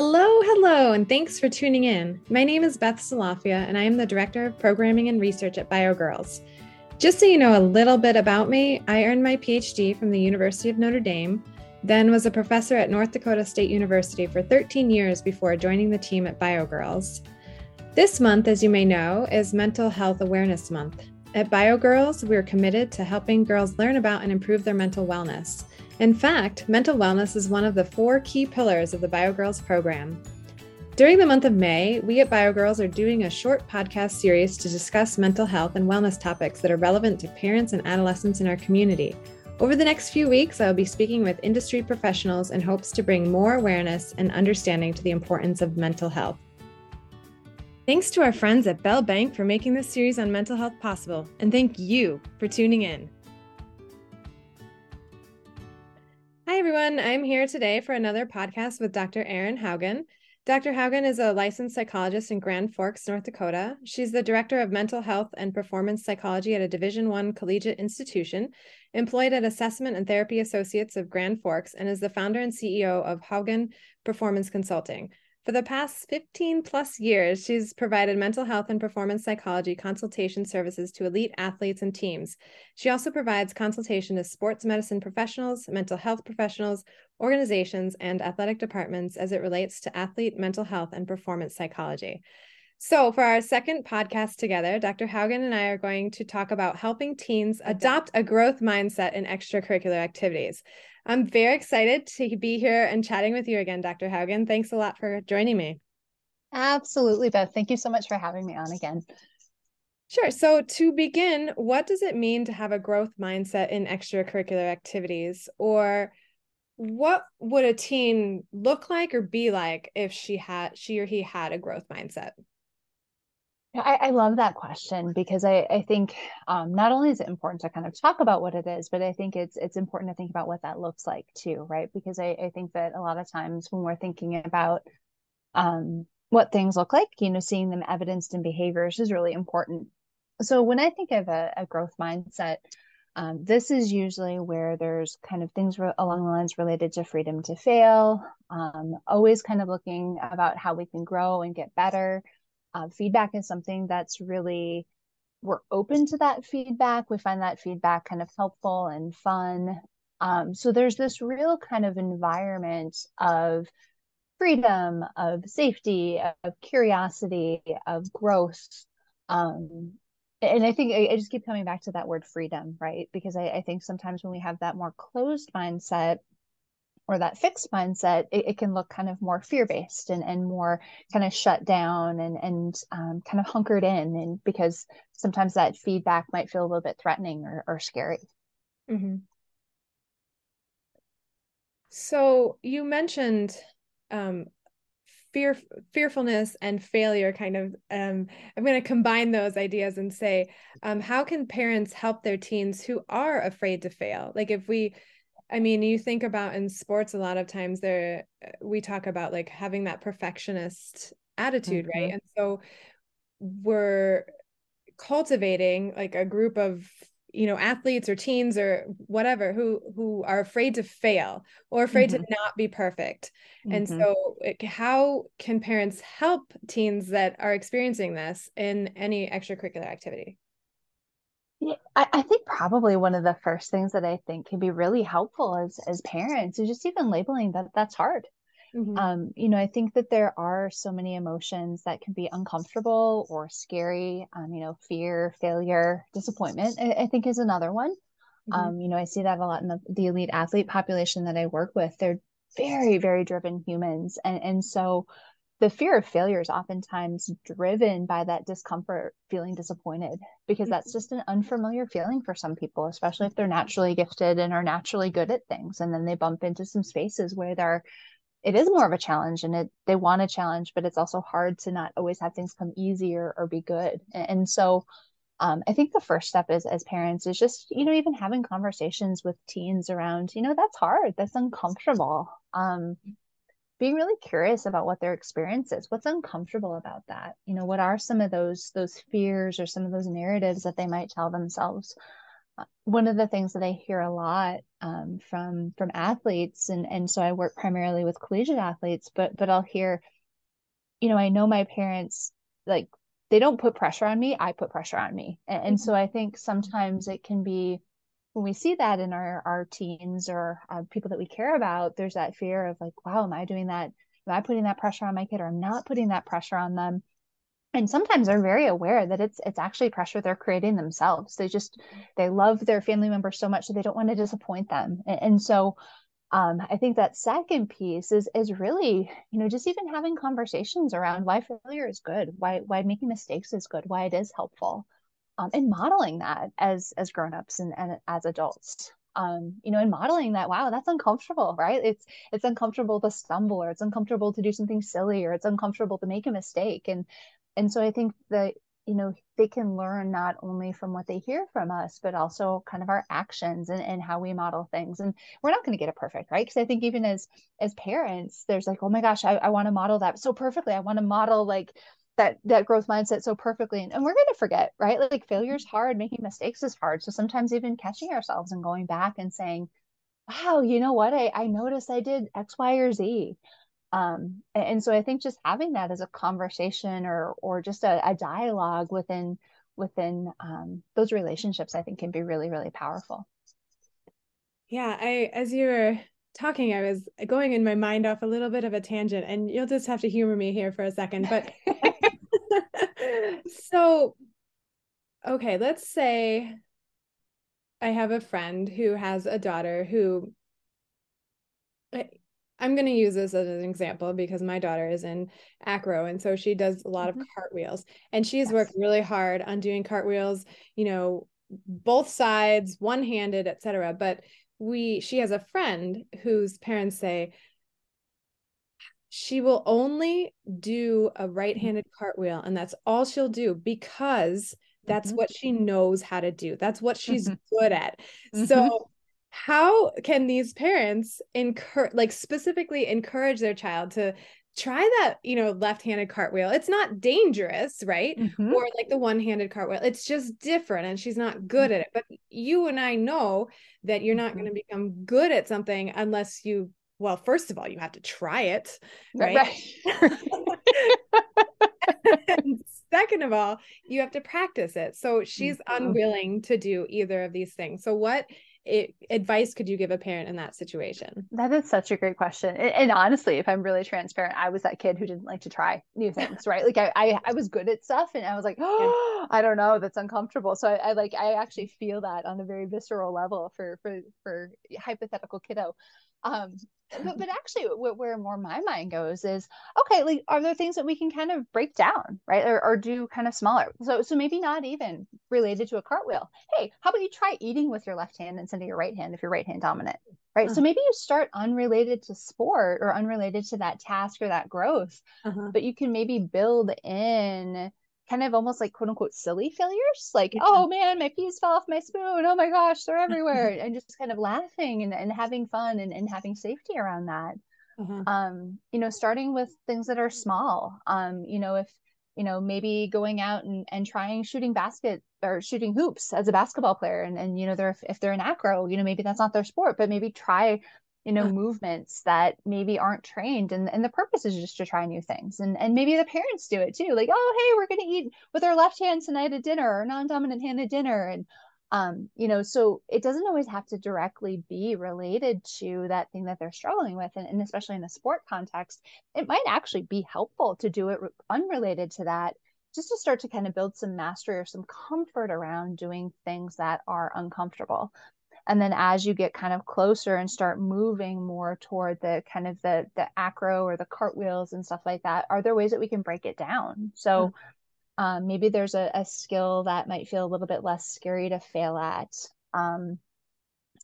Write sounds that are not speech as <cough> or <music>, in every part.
Hello, hello, and thanks for tuning in. My name is Beth Salafia, and I am the Director of Programming and Research at BioGirls. Just so you know a little bit about me, I earned my PhD from the University of Notre Dame, then was a professor at North Dakota State University for 13 years before joining the team at BioGirls. This month, as you may know, is Mental Health Awareness Month. At BioGirls, we're committed to helping girls learn about and improve their mental wellness. In fact, mental wellness is one of the four key pillars of the BioGirls program. During the month of May, we at BioGirls are doing a short podcast series to discuss mental health and wellness topics that are relevant to parents and adolescents in our community. Over the next few weeks, I will be speaking with industry professionals in hopes to bring more awareness and understanding to the importance of mental health. Thanks to our friends at Bell Bank for making this series on mental health possible, and thank you for tuning in. Hi, everyone. I'm here today for another podcast with Dr. Erin Haugen. Dr. Haugen is a licensed psychologist in Grand Forks, North Dakota. She's the director of mental health and performance psychology at a Division One collegiate institution, employed at Assessment and Therapy Associates of Grand Forks, and is the founder and CEO of Haugen Performance Consulting. For the past 15 plus years, she's provided mental health and performance psychology consultation services to elite athletes and teams. She also provides consultation to sports medicine professionals, mental health professionals, organizations, and athletic departments as it relates to athlete mental health and performance psychology. So, for our second podcast together, Dr. Haugen and I are going to talk about helping teens adopt a growth mindset in extracurricular activities. I'm very excited to be here and chatting with you again, Dr. Haugen. Thanks a lot for joining me. Absolutely, Beth. Thank you so much for having me on again. Sure. So, to begin, what does it mean to have a growth mindset in extracurricular activities? Or what would a teen look like or be like if she had she or he had a growth mindset? I, I love that question because I, I think um, not only is it important to kind of talk about what it is, but I think it's it's important to think about what that looks like too, right? Because I, I think that a lot of times when we're thinking about um, what things look like, you know, seeing them evidenced in behaviors is really important. So when I think of a, a growth mindset, um, this is usually where there's kind of things re- along the lines related to freedom to fail, um, always kind of looking about how we can grow and get better uh, feedback is something that's really we're open to that feedback. We find that feedback kind of helpful and fun. Um, so there's this real kind of environment of freedom of safety of curiosity of growth. Um, and i think I, I, just keep coming back to that word freedom right? Because I, I think sometimes when we have that more closed mindset or that fixed mindset, it, it can look kind of more fear based and, and more kind of shut down and, and um, kind of hunkered in. And because sometimes that feedback might feel a little bit threatening or, or scary. Mm-hmm. So you mentioned um, fear, fearfulness and failure. Kind of, um, I'm going to combine those ideas and say, um, how can parents help their teens who are afraid to fail? Like if we I mean, you think about in sports a lot of times there we talk about like having that perfectionist attitude, mm-hmm. right? And so we're cultivating like a group of you know athletes or teens or whatever who who are afraid to fail or afraid mm-hmm. to not be perfect mm-hmm. and so how can parents help teens that are experiencing this in any extracurricular activity yeah, I, I think probably one of the first things that I think can be really helpful as as parents is just even labeling that that's hard. Mm-hmm. Um, you know, I think that there are so many emotions that can be uncomfortable or scary. Um, you know, fear, failure, disappointment. I, I think is another one. Mm-hmm. Um, you know, I see that a lot in the, the elite athlete population that I work with. They're very, very driven humans, and and so the fear of failure is oftentimes driven by that discomfort feeling disappointed because that's just an unfamiliar feeling for some people especially if they're naturally gifted and are naturally good at things and then they bump into some spaces where they're it is more of a challenge and it they want a challenge but it's also hard to not always have things come easier or be good. And, and so um, i think the first step is as parents is just you know even having conversations with teens around you know that's hard that's uncomfortable. Um, being really curious about what their experience is what's uncomfortable about that? You know what are some of those those fears or some of those narratives that they might tell themselves? One of the things that I hear a lot um, from from athletes, and and so I work primarily with collegiate athletes, but but I'll hear, you know, I know my parents like they don't put pressure on me, I put pressure on me, and, and so mm-hmm. I think sometimes it can be when we see that in our our teens or uh, people that we care about, there's that fear of like, wow, am I doing that? Am I putting that pressure on my kid, or I'm not putting that pressure on them? and sometimes they're very aware that it's it's actually pressure they're creating themselves they just they love their family members so much that they don't want to disappoint them and, and so um, i think that second piece is is really you know just even having conversations around why failure is good why why making mistakes is good why it is helpful um, and modeling that as as grown-ups and, and as adults um, you know, and modeling that, wow, that's uncomfortable, right? It's it's uncomfortable to stumble or it's uncomfortable to do something silly or it's uncomfortable to make a mistake. And and so i think that you know they can learn not only from what they hear from us but also kind of our actions and, and how we model things and we're not going to get it perfect right because i think even as as parents there's like oh my gosh i, I want to model that so perfectly i want to model like that that growth mindset so perfectly and, and we're going to forget right? Like, like failure is hard making mistakes is hard. So sometimes even catching ourselves and going back and saying wow you know what? I, I noticed i did x y or z. Um, and so i think just having that as a conversation or or just a, a dialogue within within um, those relationships i think can be really really powerful. Yeah i as you were talking i was going in my mind off a little bit of a tangent and you'll just have to humor me here for a second but <laughs> <laughs> so okay let's say i have a friend who has a daughter who I'm going to use this as an example because my daughter is in acro and so she does a lot mm-hmm. of cartwheels and she's yes. worked really hard on doing cartwheels, you know, both sides, one-handed, etc. But we she has a friend whose parents say she will only do a right-handed cartwheel and that's all she'll do because that's mm-hmm. what she knows how to do. That's what she's mm-hmm. good at. Mm-hmm. So how can these parents encourage like specifically encourage their child to try that you know left-handed cartwheel it's not dangerous right mm-hmm. or like the one-handed cartwheel it's just different and she's not good at it but you and i know that you're not mm-hmm. going to become good at something unless you well first of all you have to try it right, right. <laughs> <laughs> second of all you have to practice it so she's mm-hmm. unwilling to do either of these things so what it, advice could you give a parent in that situation? That is such a great question. And, and, honestly, if I'm really transparent, I was that kid who didn't like to try new things, right? Like I, I, I was good at stuff and I was like, <gasps> oh, I don't know, that's uncomfortable. So I, I like, I actually mm-hmm. feel that on a very visceral level for, for, for hypothetical kiddo. Um, <laughs> but, but actually where more my mind goes is okay like are there things that we can kind of break down right or, or do kind of smaller so so maybe not even related to a cartwheel hey how about you try eating with your left hand instead of your right hand if you're right hand dominant right uh-huh. so maybe you start unrelated to sport or unrelated to that task or that growth uh-huh. but you can maybe build in kind of almost like quote unquote silly failures. Like yeah. oh man my peas fell off my spoon. Oh my gosh they're <laughs> everywhere. And just kind of laughing and, and having fun and, and having safety around that. Uh-huh. um you know starting with things that are small. Um you know if you know maybe going out and, and trying shooting basket or shooting hoops as a basketball player. And, and you know they're if they're an acro you know maybe that's not their sport but maybe try you know movements that maybe aren't trained and, and the purpose is just to try new things and and maybe the parents do it too like oh hey we're going to eat with our left hand tonight at dinner or non-dominant hand at dinner and um you know so it doesn't always have to directly be related to that thing that they're struggling with and, and especially in a sport context it might actually be helpful to do it unrelated to that just to start to kind of build some mastery or some comfort around doing things that are uncomfortable and then as you get kind of closer and start moving more toward the kind of the the acro or the cartwheels and stuff like that are there ways that we can break it down so mm-hmm. um, maybe there's a, a, skill that might feel a little bit less scary to fail at um,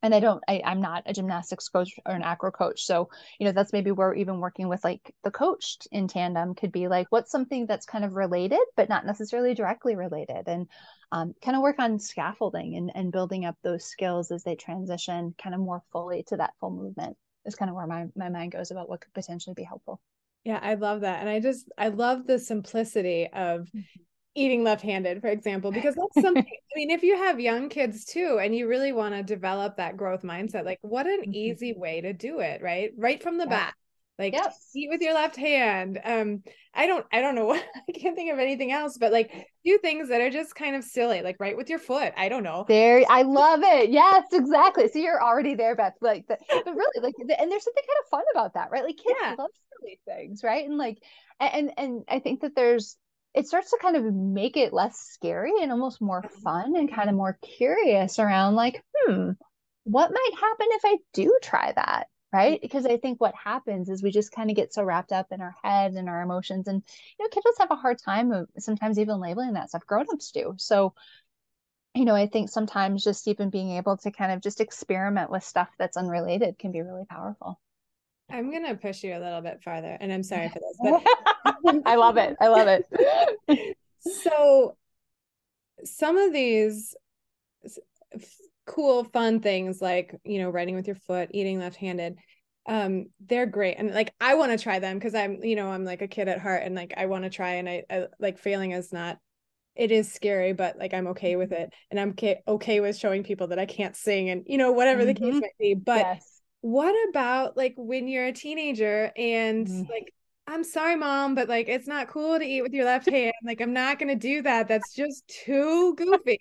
and I don't, I, I'm not a gymnastics coach or an acro coach. So, you know, that's maybe where even working with like the coach in tandem could be like, what's something that's kind of related, but not necessarily directly related. And um, kind of work on scaffolding and, and building up those skills as they transition kind of more fully to that full movement is kind of where my, my mind goes about what could potentially be helpful. Yeah, I love that. And I just, I love the simplicity of, mm-hmm eating left-handed for example <laughs> because that's something i mean if you have young kids too and you really want to develop that growth mindset like what an mm-hmm. easy way to do it right right from the yeah. bat like yep. eat with your left hand. Um i don't i don't know <laughs> what i can't think of anything else but like do things that are just kind of silly like write with your foot. I don't know. There i love it. Yes exactly. So you're already there beth like the, but really like and there's something kind of fun about that right? Like kids yeah. love silly things right? And like and and i think that there's it starts to kind of make it less scary and almost more mm-hmm. fun and kind of more curious around like hmm what might happen if i do try that right? Because i think what happens is we just kind of get so wrapped up in our head and our emotions and you know kids have a hard time of sometimes even labeling that stuff. Grown-ups do. So you know i think sometimes just even being able to kind of just experiment with stuff that's unrelated can be really powerful. I'm going to push you a little bit farther and i'm sorry for this but <laughs> i love it. I love it. <laughs> So some of these cool fun things like you know writing with your foot eating left-handed um they're great and like i want to try them because i'm you know i'm like a kid at heart and like i want to try and I, I, like failing is not it is scary but like i'm okay with it and i'm okay, okay with showing people that i can't sing and you know whatever mm-hmm. the case mm-hmm. might be but yes. what about like when you're a teenager and mm-hmm. like i'm sorry mom but like it's not cool to eat with your left hand like i'm not going to do that that's just too goofy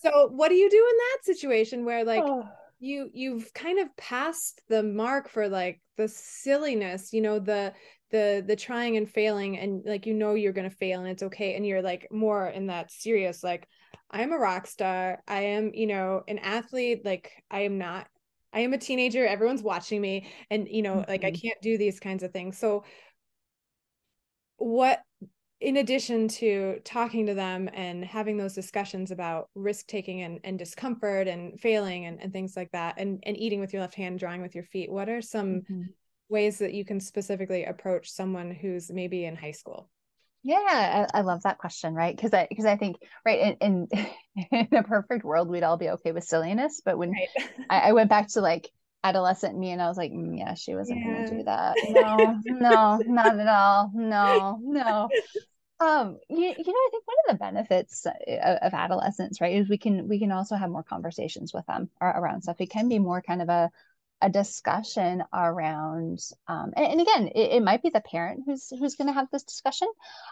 so what do you do in that situation where like oh. you you've kind of passed the mark for like the silliness you know the the the trying and failing and like you know you're going to fail and it's okay and you're like more in that serious like i am a rock star i am you know an athlete like i am not i am a teenager everyone's watching me and you know mm-hmm. like i mm-hmm. can't do these kinds of things so what in addition to talking to them and having those discussions about risk taking and, and discomfort and failing and, and things like that and, and eating with your left hand drawing with your feet what are some mm-hmm. ways that you can specifically approach someone who's maybe in high school yeah i, I love that question right because i because i think right in, in, <laughs> in a perfect world we'd all be okay with silliness but when right. <laughs> I, I went back to like adolescent me and I was like, mm, yeah, she wasn't yeah. gonna do that. No, no, not at all. No, no. Um, you, you know, I think one of the benefits uh, of adolescence, right, is we can we can also have more conversations with them around stuff. It can be more kind of a a discussion around um, and, and, again it, it, might be the parent who's who's going to have this discussion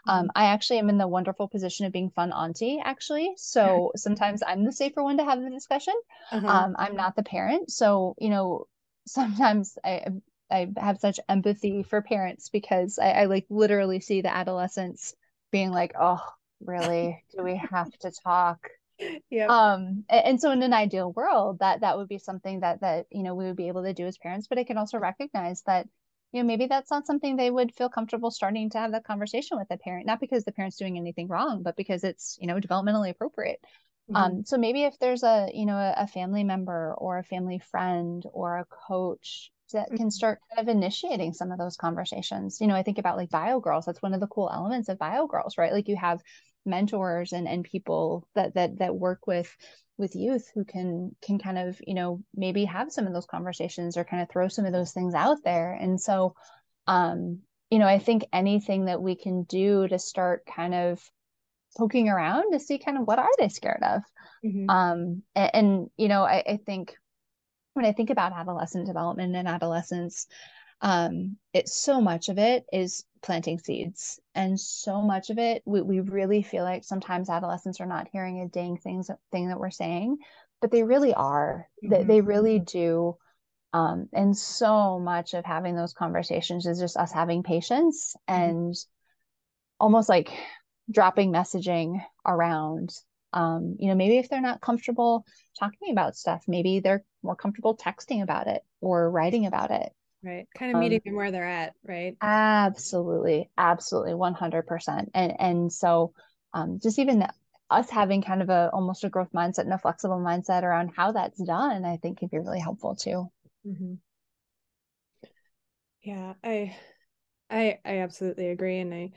um, mm-hmm. i actually am in the wonderful position of being fun auntie actually so sometimes i'm the safer one to have the discussion uh-huh. um, i'm not the parent so you know sometimes i i have such empathy for parents because I, I like literally see the adolescents being like, oh, really? Do we have to talk? <laughs> Yeah. Um, and, and, so in an ideal world, that that would be something that that you know we would be able to do as parents, but I can also recognize that you know maybe that's not something they would feel comfortable starting to have that conversation with the parent, not because the parent's doing anything wrong, but because it's you know developmentally appropriate. Mm-hmm. Um, so maybe if there's a you know a, a family member or a family friend or a coach that can mm-hmm. start kind of initiating some of those conversations. You know, I think about like bio girls. That's one of the cool elements of bio girls, right? Like you have mentors and and people that that that work with with youth who can can kind of you know maybe have some of those conversations or kind of throw some of those things out there and so um you know i think anything that we can do to start kind of poking around to see kind of what are they scared of mm-hmm. um and, and, you know I, I think when I think about adolescent development and adolescence, um, it's so much of it is planting seeds, and so much of it we, we really feel like sometimes adolescents are not hearing a dang things thing that we're saying, but they really are. Mm-hmm. They, they really do. Um, and so much of having those conversations is just us having patience mm-hmm. and almost like dropping messaging around um, you know maybe if they're not comfortable talking about stuff maybe they're more comfortable texting about it or writing about it. Right. Kind of meeting um, them where they're at right? Absolutely. Absolutely. 100% and and so um, just even us having kind of a almost a growth mindset and a flexible mindset around how that's done i think can be really helpful too. Mm-hmm. yeah i i i absolutely agree. And i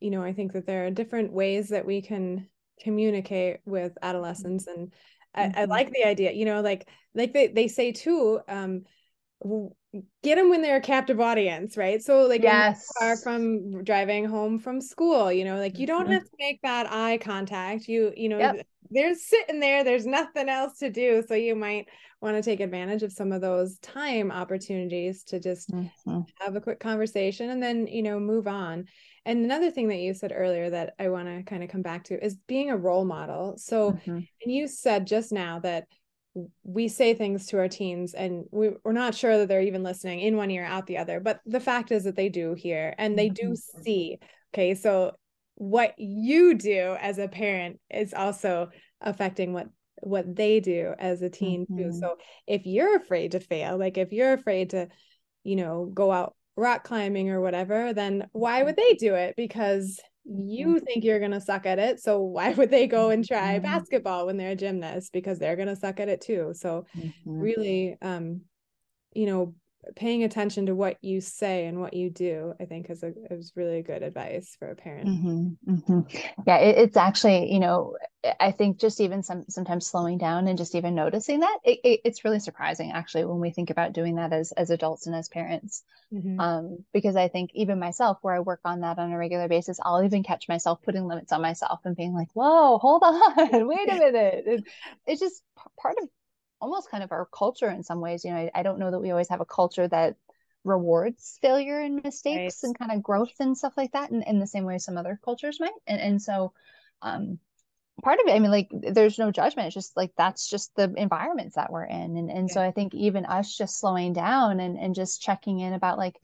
you know i think that there are different ways that we can communicate with adolescents and I, mm-hmm. I, like the idea you know like like they, they say too um get them when they're a captive audience, right? So like yes. are from driving home from school, you know, like you don't mm-hmm. have to make that eye contact. You, you know, yep. they're sitting there, there's nothing else to do. So you might want to take advantage of some of those time opportunities to just mm-hmm. have a quick conversation and then, you know, move on. And another thing that you said earlier that I want to kind of come back to is being a role model. So, mm-hmm. and you said just now that we say things to our teens and we, we're not sure that they're even listening in one ear out the other but the fact is that they do hear and they do mm-hmm. see okay so what you do as a parent is also affecting what what they do as a teen mm-hmm. too so if you're afraid to fail like if you're afraid to you know go out rock climbing or whatever then why would they do it because you mm-hmm. think you're going to suck at it so why would they go and try mm-hmm. basketball when they're a gymnast because they're going to suck at it too so mm-hmm. really um you know paying attention to what you say and what you do i think is a is really good advice for a parent mm-hmm, mm-hmm. yeah it, it's actually you know i think just even some sometimes slowing down and just even noticing that it, it, it's really surprising actually when we think about doing that as as adults and as parents mm-hmm. um, because i think even myself where i work on that on a regular basis i'll even catch myself putting limits on myself and being like whoa hold <laughs> on wait a minute it's just part of almost kind of our culture in some ways. You know, I, I don't know that we always have a culture that rewards failure and mistakes right. and kind of growth and stuff like that in, in the same way some other cultures might. And and so um part of it, I mean, like there's no judgment. It's just like that's just the environments that we're in. And and yeah. so I think even us just slowing down and, and just checking in about like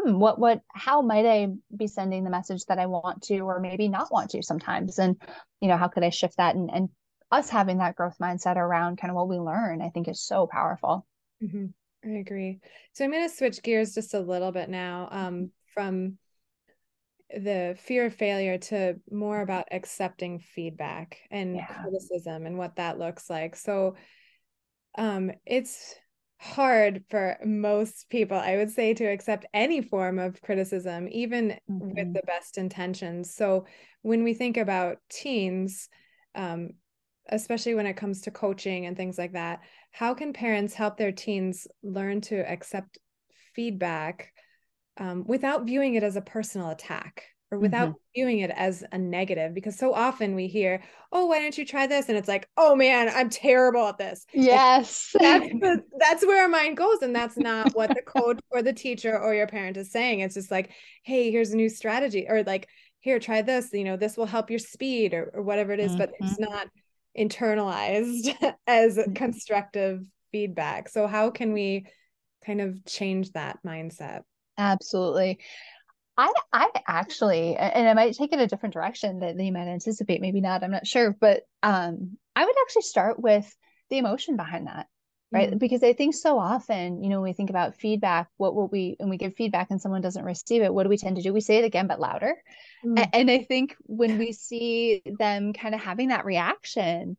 hmm, what what how might I be sending the message that I want to or maybe not want to sometimes and you know how could I shift that and and us having that growth mindset around kind of what we learn, I think is so powerful. Mm-hmm. I agree. So I'm going to switch gears just a little bit now um, from the fear of failure to more about accepting feedback and yeah. criticism and what that looks like. So um, it's hard for most people, I would say, to accept any form of criticism, even mm-hmm. with the best intentions. So when we think about teens, um, especially when it comes to coaching and things like that how can parents help their teens learn to accept feedback um, without viewing it as a personal attack or without mm-hmm. viewing it as a negative because so often we hear oh why don't you try this and it's like oh man i'm terrible at this yes <laughs> that's, the, that's where our mind goes and that's not what the coach or the teacher or your parent is saying it's just like hey here's a new strategy or like here try this you know this will help your speed or, or whatever it is, mm-hmm. but it's mm-hmm. not internalized <laughs> as mm-hmm. constructive feedback. So, how can we kind of change that mindset? Absolutely. I I actually, and I might take it a different direction that you might anticipate, maybe not. I'm not sure, but um, I would actually start with the emotion behind that right mm-hmm. because i think so often you know when we think about feedback what will we when we give feedback and someone doesn't receive it what do we tend to do we say it again but louder mm-hmm. and i think when we see them kind of having that reaction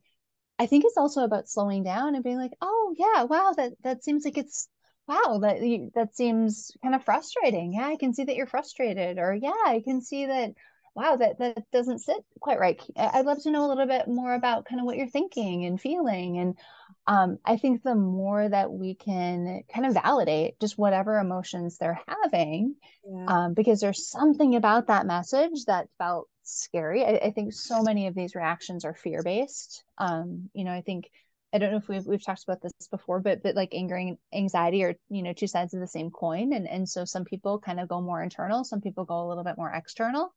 i think it's also about slowing down and being like oh yeah wow that that seems like it's wow that that seems kind of frustrating yeah i can see that you're frustrated or yeah i can see that wow that that doesn't sit quite right i'd love to know a little bit more about kind of what you're thinking and feeling and um, i think the more that we can kind of validate just whatever emotions they're having yeah. um, because there's something about that message that felt scary I, I think so many of these reactions are fear based um, you know i think I don't know if we've we've talked about this before, but but like anger and anxiety are you know two sides of the same coin, and and so some people kind of go more internal, some people go a little bit more external.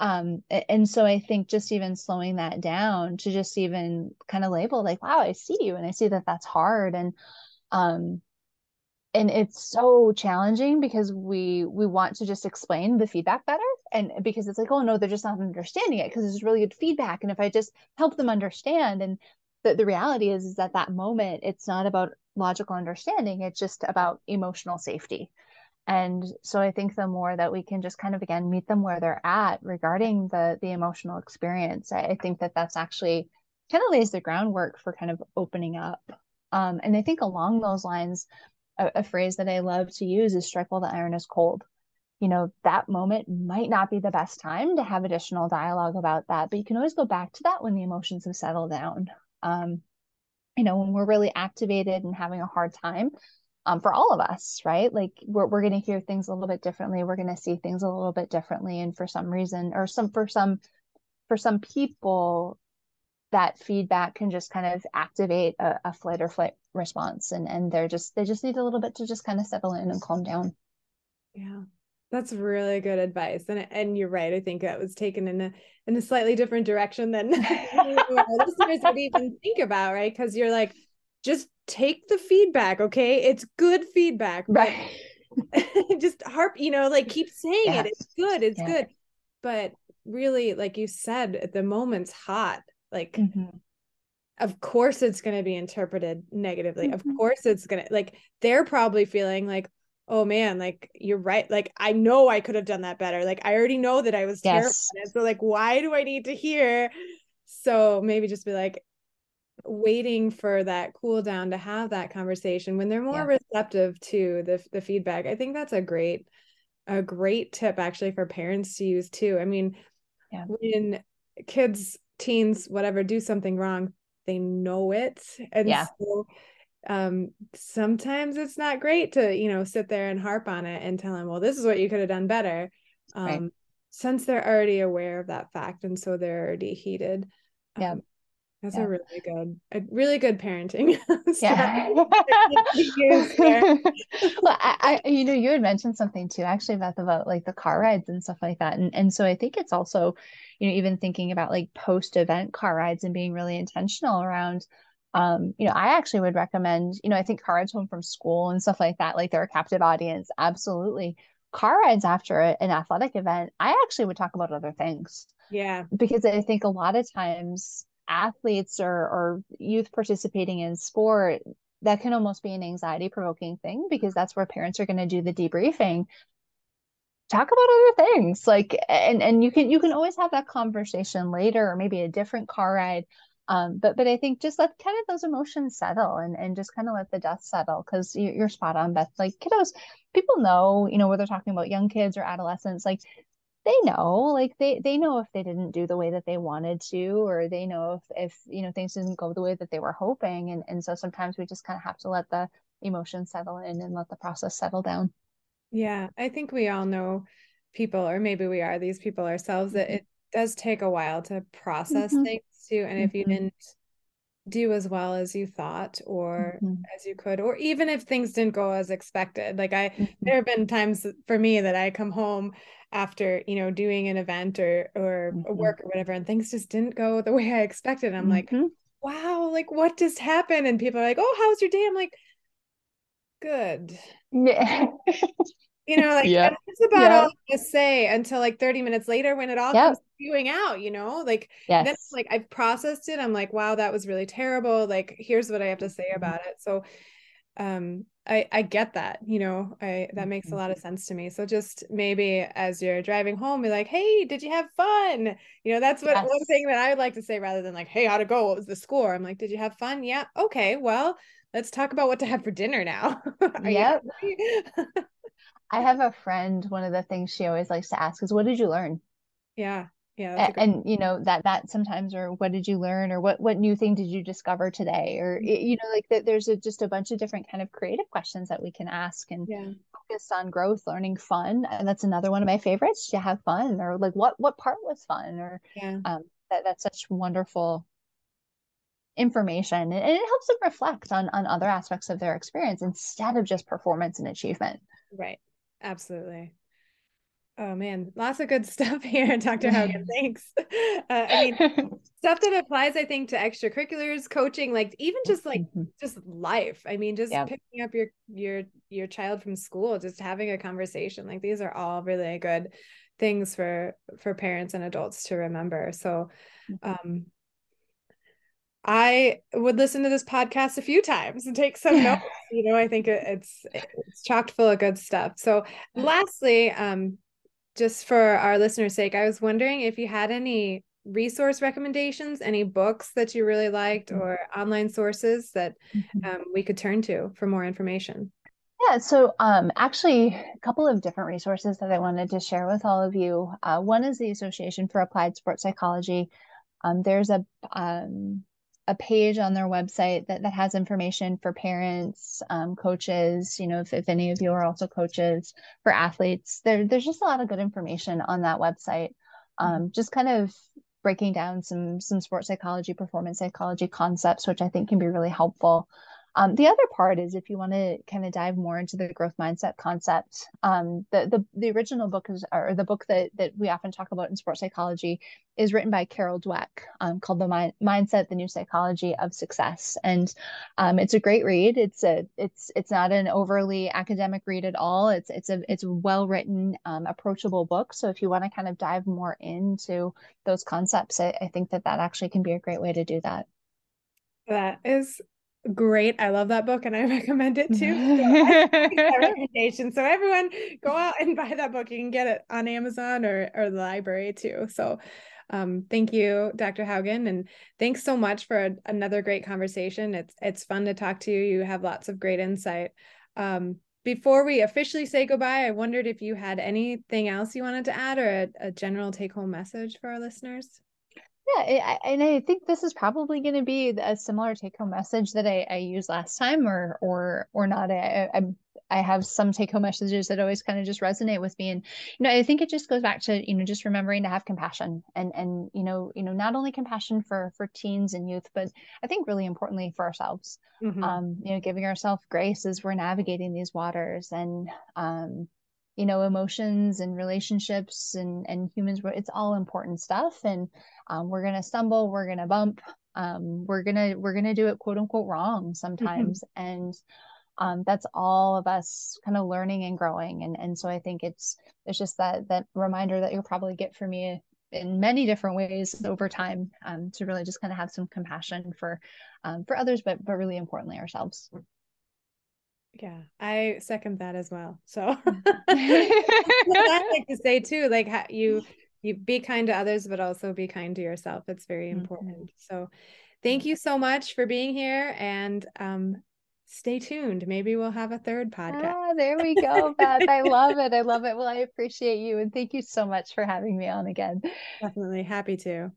Um, and so I think just even slowing that down to just even kind of label like, wow, I see you and I see that that's hard. And, um, and it's so challenging because we we want to just explain the feedback better and because it's like oh no they're just not understanding it because it's really good feedback and if i just help them understand and the, the reality is is that that moment it's not about logical understanding it's just about emotional safety and so i think the more that we can just kind of again meet them where they're at regarding the the emotional experience i, I think that that's actually kind of lays the groundwork for kind of opening up. Um, and i think along those lines a, a phrase that i love to use is strike while the iron is cold. You know that moment might not be the best time to have additional dialogue about that but you can always go back to that when the emotions have settled down. Um, you know when we're really activated and having a hard time um, for all of us, right? Like we're, we're going to hear things a little bit differently. We're going to see things a little bit differently. And for some reason, or some, for some, for some people, that feedback can just kind of activate a, a flight or flight response. And, and they're just, they just need a little bit to just kind of settle in and calm down. Yeah. That's really good advice. And and you're right. I think that was taken in a in a slightly different direction than <laughs> <laughs> listeners would even think about, right? Because you're like, just take the feedback, okay? It's good feedback. Right. <laughs> just harp, you know, like keep saying yes. it. It's good. It's yeah. good. But really, like you said, the moment's hot. Like mm-hmm. of course it's gonna be interpreted negatively. Mm-hmm. Of course it's gonna like they're probably feeling like, oh man, like you're right. Like I know I could have done that better. Like I already know that I was yes. terrible. So like, why do I need to hear? So maybe just be like, waiting for that cool down to have that conversation when they're more yeah. receptive to the the feedback. I think that's a great a great tip actually for parents to use too. I mean, yeah. when kids, teens, whatever do something wrong, they know it. And yeah. so um sometimes it's not great to, you know, sit there and harp on it and tell them, well, this is what you could have done better. Um right. since they're already aware of that fact and so they're already heated. Yeah. Um, that's yeah. a really good, a really good parenting. <laughs> yeah. <laughs> well, I, I, you know, you had mentioned something too, actually, Beth, about like the car rides and stuff like that, and and so I think it's also, you know, even thinking about like post-event car rides and being really intentional around. Um, you know, I actually would recommend, you know, I think car rides home from school and stuff like that, like they're a captive audience, absolutely. Car rides after an athletic event, I actually would talk about other things. Yeah. Because I think a lot of times athletes or, or youth participating in sport, that can almost be an anxiety provoking thing because that's where parents are going to do the debriefing talk about other things like and and you can you can always have that conversation later or maybe a different car ride um, but but I think just let kind of those emotions settle and and just kind of let the dust settle because you're spot on, Beth. Like kiddos, people know, you know, whether they're talking about young kids or adolescents, like they know like they they know if they didn't do the way that they wanted to or they know if if you know things didn't go the way that they were hoping and and so sometimes we just kind of have to let the emotions settle in and let the process settle down yeah i think we all know people or maybe we are these people ourselves that mm-hmm. it does take a while to process mm-hmm. things too and mm-hmm. if you mm-hmm. didn't do as well as you thought or mm-hmm. as you could or even if things didn't go as expected like i mm-hmm. there have been times for me that i come home after you know doing an event or or mm-hmm. work or whatever and things just didn't go the <laughs> way i expected i'm like mm-hmm. wow like what just happened and people are like oh how's your day i'm like good yeah <laughs> you know like yeah. that's about yeah. all i say until like 30 minutes later when it all yep. comes spewing out you know like yes. then like i've processed it i'm like wow that was really terrible like here's what i have to say about it so um I I get that, you know, I that makes a mm-hmm. lot of sense to me. So just maybe as you're driving home, be like, "Hey, did you have fun?" You know, that's what yes. one thing that I would like to say rather than like, "Hey, how'd it go? What was the score?" I'm like, "Did you have fun?" Yeah. Okay. Well, let's talk about what to have for dinner now. <laughs> yep. I have a friend. One of the things she always likes to ask is, "What did you learn?" Yeah yeah and, and you know that that sometimes or what did you learn or what what new thing did you discover today? Or mm-hmm. you know like that there's a, just a bunch of different kind of creative questions that we can ask and yeah. focus on growth learning fun and that's another one of my favorites to have fun or like what what part was fun or yeah. um that, that's such wonderful information and it helps them reflect on on other aspects of their experience instead of just performance and achievement. Right. Absolutely Oh man, lots of good <laughs> stuff here, Dr. Haugen. <laughs> Thanks. <laughs> Uh, I mean, stuff that applies, I think, to extracurriculars, coaching, like even just like mm-hmm. just life. I mean, just yeah. picking up your your your child from school, just having a conversation. Like these are all really good things for for parents and adults to remember. So, mm-hmm. um, I would listen to this podcast a few times and take some notes. You know, I think it's it's chocked full of good stuff. So, lastly, um, just for our listeners' sake, I was wondering if you had any resource recommendations, any books that you really liked, mm-hmm. or online sources that mm-hmm. um, we could turn to for more information. Yeah, so um, actually, a couple of different resources that I wanted to share with all of you. Uh, one is the Association for Applied Sports Psychology. Um, there's a um, a page on their website that, that has information for parents, um, coaches, you know, if, if any of you are also coaches for athletes, there, there's just a lot of good information on that website. Mm-hmm. Um, just kind of breaking down some some sports psychology, performance psychology concepts, which I think can be really helpful. Um, the other part is if you want to kind of dive more into the growth mindset concept, um, the, the the original book is or the book that that we often talk about in sports psychology is written by Carol Dweck um, called the Mind- Mindset: The New Psychology of Success, and um, it's a great read. It's a it's it's not an overly academic read at all. It's it's a it's a well written, um, approachable book. So if you want to kind of dive more into those concepts, I, I think that that actually can be a great way to do that. That is great. I love that book and I <laughs> recommend it too. So <laughs> recommendation. So everyone go out and buy that book. You can get it on Amazon or or the library too. So um, thank you, Dr. Haugen, and thanks so much for a, another great conversation. It's it's fun to talk to you. You have lots of great insight. Um, before we officially say goodbye, I wondered if you had anything else you wanted to add or a, a general take home message for our listeners. Yeah, and I think this is probably going to be a similar take-home message that I, I used last time, or or or not. I, I I have some take-home messages that always kind of just resonate with me, and you know, I think it just goes back to you know just remembering to have compassion, and and you know you know not only compassion for for teens and youth, but I think really importantly for ourselves. Mm-hmm. Um, you know, giving ourselves grace as we're navigating these waters, and um, you know emotions and relationships and and humans it's all important stuff and um, we're gonna stumble we're gonna bump um, we're gonna we're gonna do it quote unquote wrong mm-hmm. sometimes mm-hmm. and um, that's all of us kind of learning and growing and and so i think it's it's just that that reminder that you'll probably get from me in many different ways over time um, to really just kind of have some compassion for um, for others but but really importantly ourselves yeah, I second that as well. So <laughs> <laughs> I like to say too, like you you be kind to others, but also be kind to yourself. It's very mm-hmm. important. So thank you so much for being here and um stay tuned. Maybe we'll have a third podcast. Ah, there we go, Beth. I love it. I love it. Well, I appreciate you and thank you so much for having me on again. Definitely happy to.